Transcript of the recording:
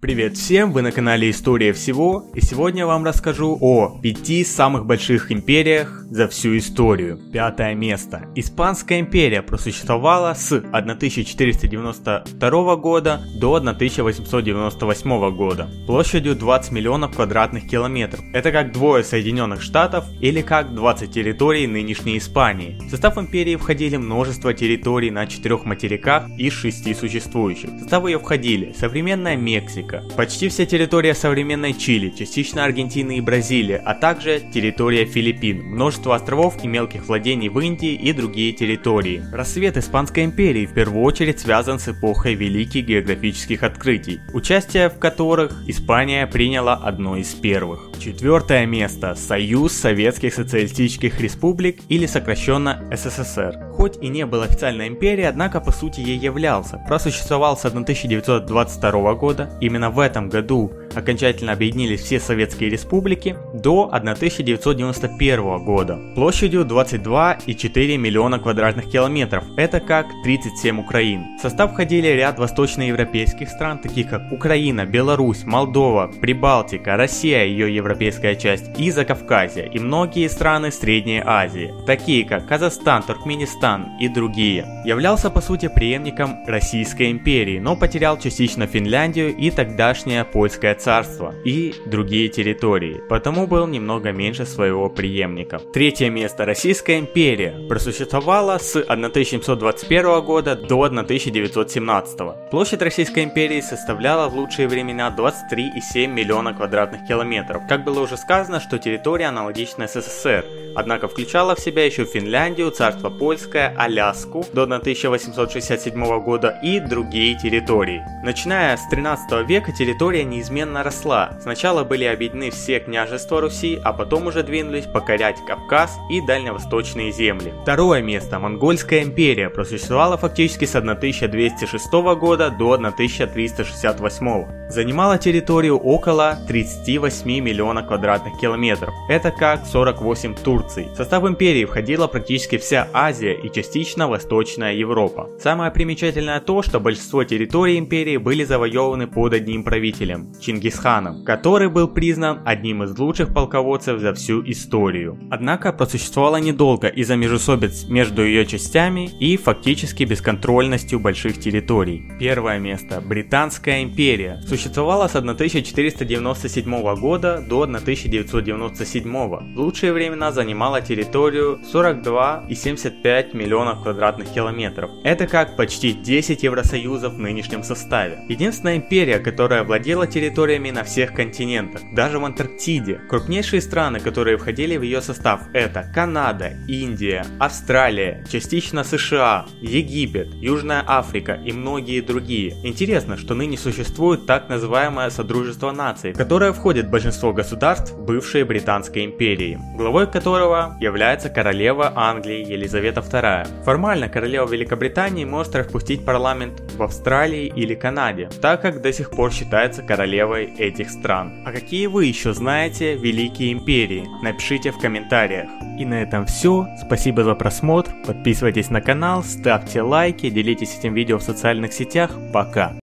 Привет всем, вы на канале История всего, и сегодня я вам расскажу о пяти самых больших империях за всю историю. Пятое место. Испанская империя просуществовала с 1492 года до 1898 года, площадью 20 миллионов квадратных километров. Это как двое Соединенных Штатов или как 20 территорий нынешней Испании. В состав империи входили множество территорий на четырех материках из шести существующих. В состав ее входили современная Мексика, Мексика, почти вся территория современной Чили, частично Аргентины и Бразилии, а также территория Филиппин, множество островов и мелких владений в Индии и другие территории. Рассвет Испанской империи в первую очередь связан с эпохой великих географических открытий, участие в которых Испания приняла одно из первых. Четвертое место – Союз Советских Социалистических Республик или сокращенно СССР хоть и не был официальной империей, однако по сути ей являлся. Просуществовал с 1922 года. Именно в этом году окончательно объединились все советские республики до 1991 года. Площадью 22,4 миллиона квадратных километров. Это как 37 Украин. В состав входили ряд восточноевропейских стран, таких как Украина, Беларусь, Молдова, Прибалтика, Россия, ее европейская часть, и Закавказье, и многие страны Средней Азии, такие как Казахстан, Туркменистан, и другие. Являлся по сути преемником Российской империи, но потерял частично Финляндию и тогдашнее Польское царство и другие территории, потому был немного меньше своего преемника. Третье место Российская империя просуществовала с 1721 года до 1917. Площадь Российской империи составляла в лучшие времена 23,7 миллиона квадратных километров. Как было уже сказано, что территория аналогична СССР, однако включала в себя еще Финляндию, царство Польское, Аляску до 1867 года и другие территории. Начиная с 13 века территория неизменно росла. Сначала были объединены все княжества Руси, а потом уже двинулись покорять Кавказ и дальневосточные земли. Второе место. Монгольская империя просуществовала фактически с 1206 года до 1368. Занимала территорию около 38 миллионов квадратных километров. Это как 48 Турций. В состав империи входила практически вся Азия и частично Восточная Европа. Самое примечательное то, что большинство территорий империи были завоеваны под одним правителем – Чингисханом, который был признан одним из лучших полководцев за всю историю. Однако просуществовала недолго из-за межусобиц между ее частями и фактически бесконтрольностью больших территорий. Первое место – Британская империя. Существовала с 1497 года до 1997. В лучшие времена занимала территорию 42,75 миллионов квадратных километров. Это как почти 10 Евросоюзов в нынешнем составе. Единственная империя, которая владела территориями на всех континентах, даже в Антарктиде. Крупнейшие страны, которые входили в ее состав, это Канада, Индия, Австралия, частично США, Египет, Южная Африка и многие другие. Интересно, что ныне существует так называемое Содружество наций, которое входит большинство государств бывшей Британской империи, главой которого является королева Англии Елизавета II. Формально королева Великобритании может распустить парламент в Австралии или Канаде, так как до сих пор считается королевой этих стран. А какие вы еще знаете великие империи? Напишите в комментариях. И на этом все. Спасибо за просмотр. Подписывайтесь на канал, ставьте лайки, делитесь этим видео в социальных сетях. Пока.